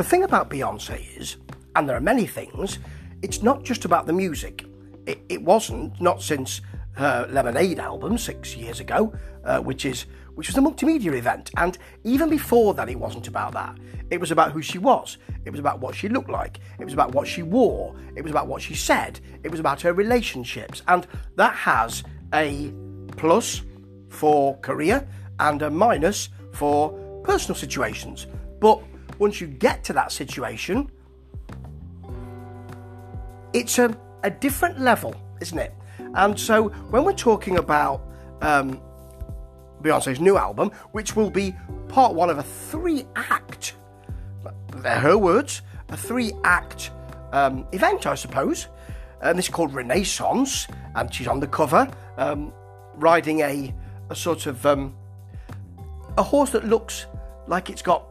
the thing about Beyonce is, and there are many things, it's not just about the music. It, it wasn't, not since her Lemonade album six years ago, uh, which is which was a multimedia event. And even before that, it wasn't about that. It was about who she was. It was about what she looked like. It was about what she wore. It was about what she said. It was about her relationships. And that has a plus for career and a minus for personal situations. But once you get to that situation, it's a, a different level, isn't it? And so when we're talking about um, Beyonce's new album, which will be part one of a three act, they're her words, a three act um, event, I suppose. And this is called Renaissance, and she's on the cover um, riding a, a sort of um, a horse that looks like it's got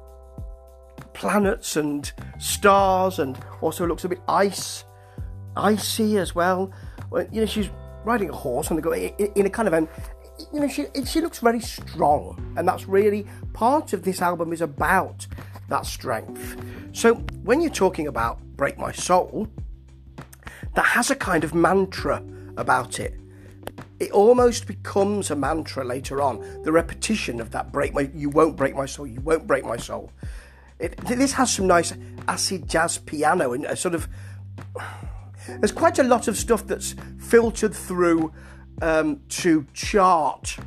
planets and stars, and also looks a bit ice, icy as well. well you know, she's riding a horse and in, in a kind of an you know, she she looks very strong, and that's really part of this album is about that strength. So when you're talking about "Break My Soul," that has a kind of mantra about it. It almost becomes a mantra later on. The repetition of that "break my," you won't break my soul, you won't break my soul. It, this has some nice acid jazz piano and a sort of. There's quite a lot of stuff that's filtered through um, to chart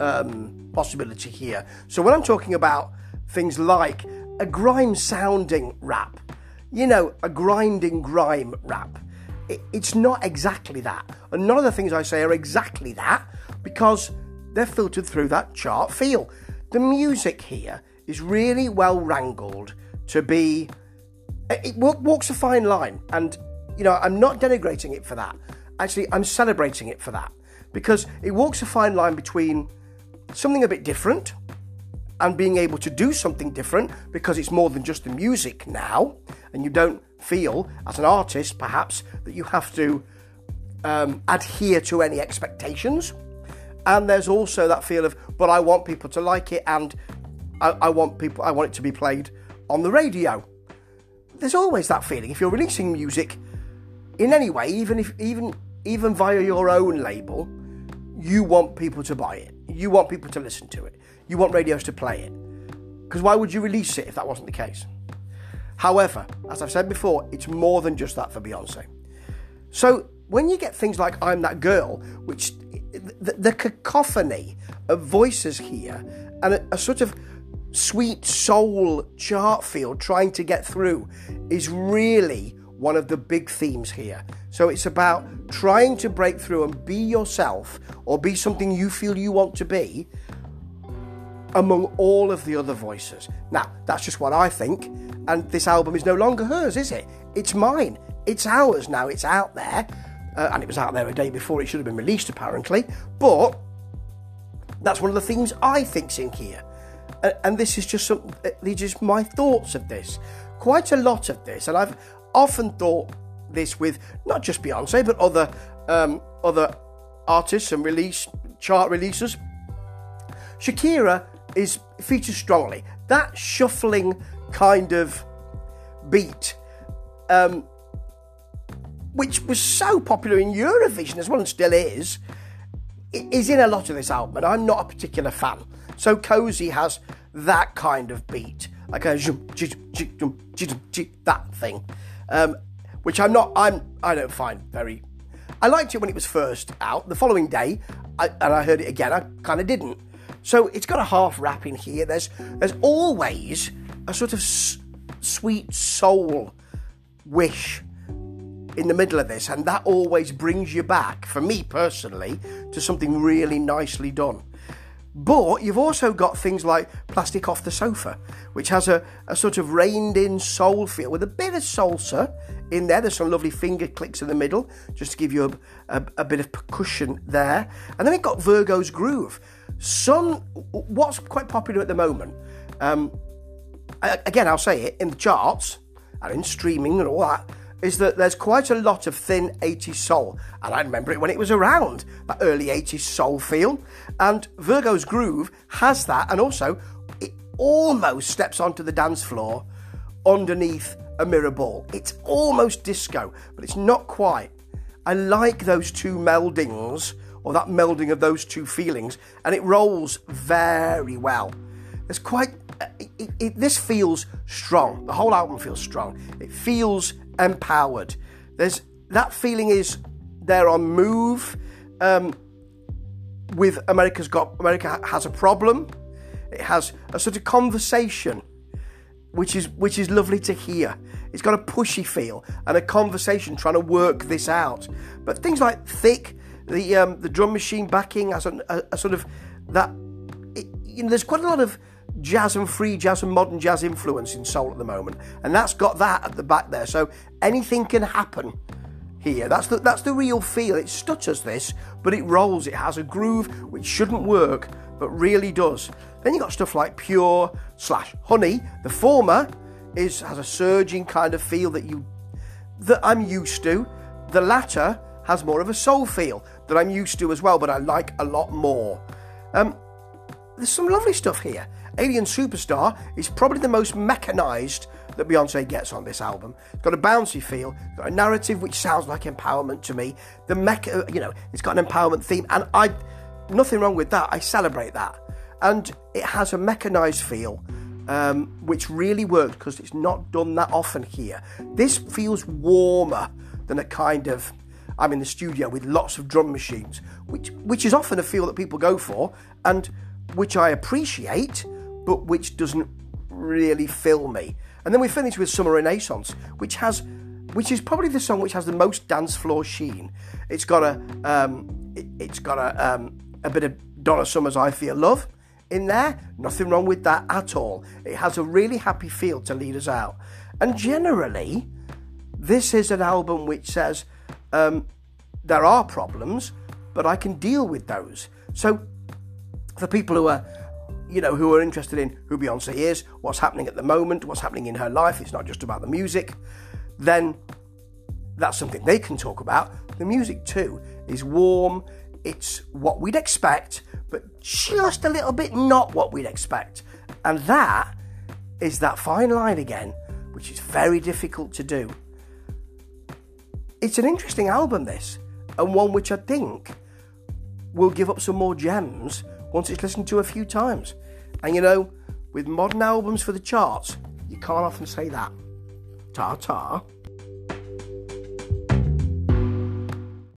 um, possibility here. So when I'm talking about things like a grime sounding rap, you know, a grinding grime rap, it, it's not exactly that. And none of the things I say are exactly that because they're filtered through that chart feel. The music here is really well wrangled to be. It walks a fine line, and you know, I'm not denigrating it for that. Actually, I'm celebrating it for that because it walks a fine line between something a bit different and being able to do something different because it's more than just the music now, and you don't feel as an artist perhaps that you have to um, adhere to any expectations. And there's also that feel of, but I want people to like it, and I, I want people, I want it to be played on the radio. There's always that feeling if you're releasing music in any way, even if even even via your own label, you want people to buy it. You want people to listen to it. You want radios to play it. Because why would you release it if that wasn't the case? However, as I've said before, it's more than just that for Beyonce. So when you get things like I'm That Girl, which the, the cacophony of voices here and a, a sort of sweet soul chart field trying to get through is really one of the big themes here. So it's about trying to break through and be yourself or be something you feel you want to be among all of the other voices. Now, that's just what I think, and this album is no longer hers, is it? It's mine. It's ours now. It's out there, uh, and it was out there a day before it should have been released, apparently. But that's one of the themes I think's in here, and, this is just some. Uh, these just my thoughts of this. Quite a lot of this, and I've often thought this with not just Beyonce but other um, other artists and release chart releases. Shakira is featured strongly. That shuffling kind of beat, um, which was so popular in Eurovision as well and still is, is in a lot of this album. And I'm not a particular fan. So Cozy has that kind of beat, like a that thing um, which I'm not. I'm. I don't find very. I liked it when it was first out. The following day, I, and I heard it again. I kind of didn't. So it's got a half rap in here. There's there's always a sort of s- sweet soul wish in the middle of this, and that always brings you back, for me personally, to something really nicely done. But you've also got things like Plastic Off the Sofa, which has a, a sort of reined in soul feel with a bit of salsa in there. There's some lovely finger clicks in the middle just to give you a, a, a bit of percussion there. And then we've got Virgo's Groove. Some, what's quite popular at the moment, um, again, I'll say it, in the charts and in streaming and all that, is that there's quite a lot of thin 80s soul. And I remember it when it was around, that early 80s soul feel. And Virgo's Groove has that, and also it almost steps onto the dance floor underneath a mirror ball. It's almost disco, but it's not quite. I like those two meldings, or that melding of those two feelings, and it rolls very well. It's quite. It, it, this feels strong. The whole album feels strong. It feels empowered. There's that feeling is they're on move. Um, with America's got America has a problem. It has a sort of conversation, which is which is lovely to hear. It's got a pushy feel and a conversation trying to work this out. But things like Thique, the um, the drum machine backing has a, a, a sort of that. It, you know, there's quite a lot of jazz and free jazz and modern jazz influence in soul at the moment, and that's got that at the back there. So anything can happen here. That's the that's the real feel. It stutters this, but it rolls. It has a groove which shouldn't work, but really does. Then you got stuff like Pure slash Honey. The former is has a surging kind of feel that you that I'm used to. The latter has more of a soul feel that I'm used to as well, but I like a lot more. Um, there's some lovely stuff here. Alien Superstar is probably the most mechanized that Beyonce gets on this album. It's got a bouncy feel, got a narrative which sounds like empowerment to me. The mecha, you know, it's got an empowerment theme, and I, nothing wrong with that. I celebrate that, and it has a mechanized feel. Um, which really works because it's not done that often here. This feels warmer than a kind of I'm in the studio with lots of drum machines, which which is often a feel that people go for, and which I appreciate, but which doesn't really fill me. And then we finish with Summer Renaissance, which has, which is probably the song which has the most dance floor sheen. It's got a, um, it, has got a, um, a bit of Donna Summer's "I Feel Love" in there. Nothing wrong with that at all. It has a really happy feel to lead us out. And generally, this is an album which says um, there are problems, but I can deal with those. So, for people who are you know, who are interested in who Beyonce is, what's happening at the moment, what's happening in her life, it's not just about the music, then that's something they can talk about. The music, too, is warm, it's what we'd expect, but just a little bit not what we'd expect. And that is that fine line again, which is very difficult to do. It's an interesting album, this, and one which I think will give up some more gems once it's listened to a few times. And you know, with modern albums for the charts, you can't often say that. Ta ta.